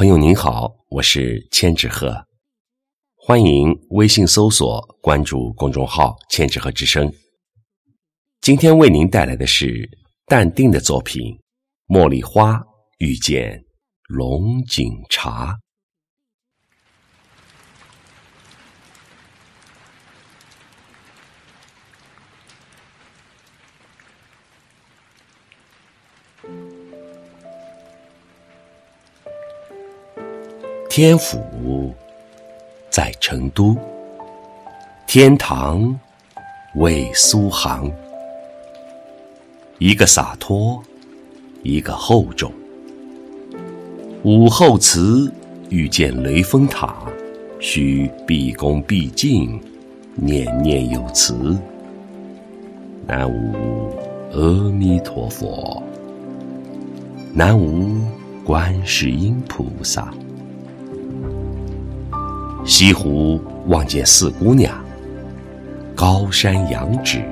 朋友您好，我是千纸鹤，欢迎微信搜索关注公众号“千纸鹤之声”。今天为您带来的是淡定的作品《茉莉花遇见龙井茶》。天府在成都，天堂为苏杭。一个洒脱，一个厚重。武后祠遇见雷峰塔，需毕恭毕敬，念念有词。南无阿弥陀佛，南无观世音菩萨。西湖望见四姑娘，高山仰止，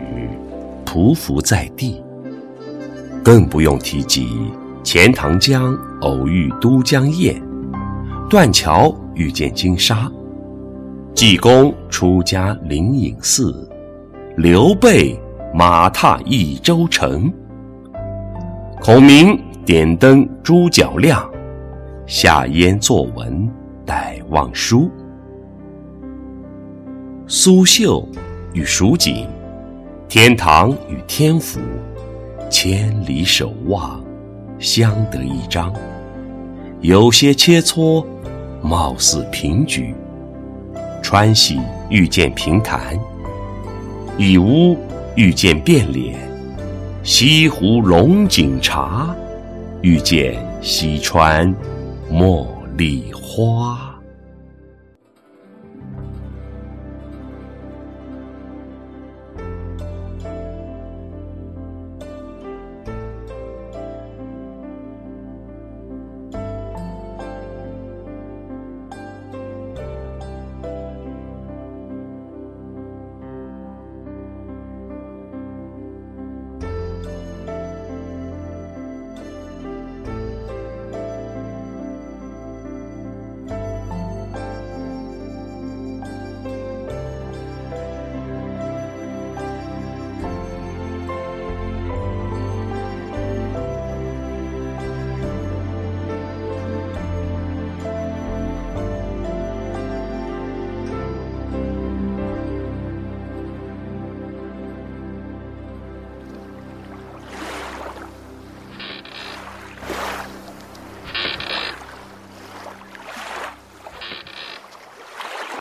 匍匐在地。更不用提及钱塘江偶遇都江堰，断桥遇见金沙，济公出家灵隐寺，刘备马踏益州城，孔明点灯朱脚亮，下烟作文待望书。苏绣与蜀锦，天堂与天府，千里守望，相得益彰。有些切磋，貌似平举。川西遇见平潭，义乌遇见变脸，西湖龙井茶遇见西川茉莉花。